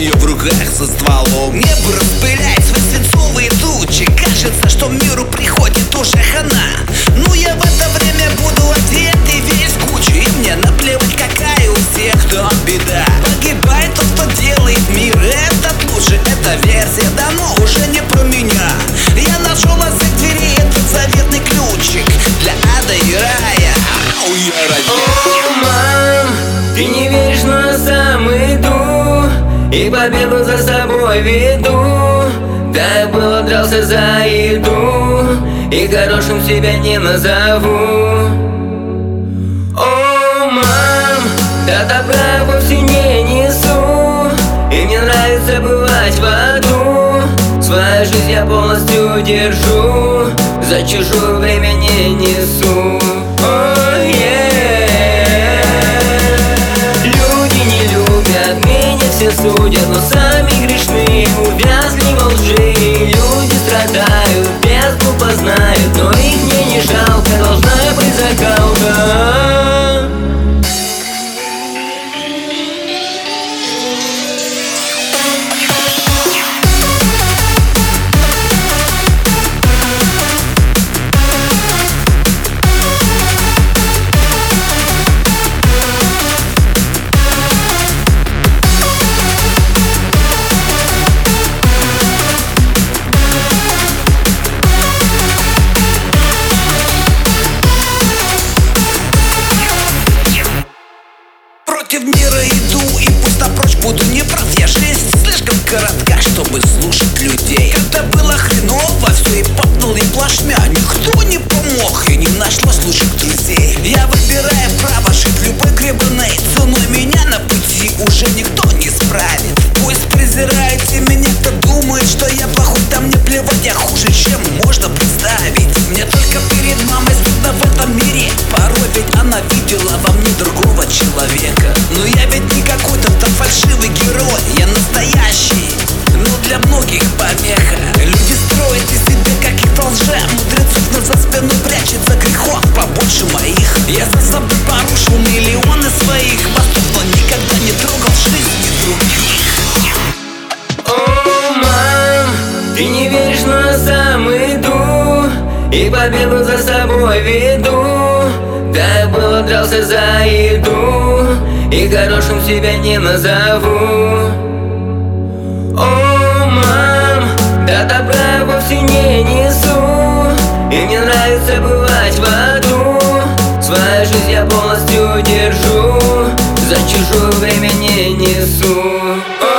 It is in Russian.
ее в руках со стволом. Небо распыляет свои свинцовые тучи. Кажется, что миру приходит уже хана. Ну я в И победу за собой веду. Так было дрался за еду. И хорошим себя не назову. О, мам, да добра вовсе не несу. И мне нравится бывать в аду. Свою жизнь я полностью держу. За чужое время не несу судят Но сами грешны, увязли во лжи. Люди страдают, без глупо знают Но их мне не жалко, должна быть закалка Против мира иду и пусть напрочь буду не прав Я жизнь слишком коротка, чтобы слушать людей. Когда было хреново, все и попнул и плашмя. Никто не помог и не нашлось лучших друзей. Я выбираю ты не веришь, но я сам иду И победу за собой веду. Так было дрался за еду И хорошим себя не назову. О, мам, да добра вовсе не несу. И мне нравится бывать в аду. Свою жизнь я полностью держу За чужое время не несу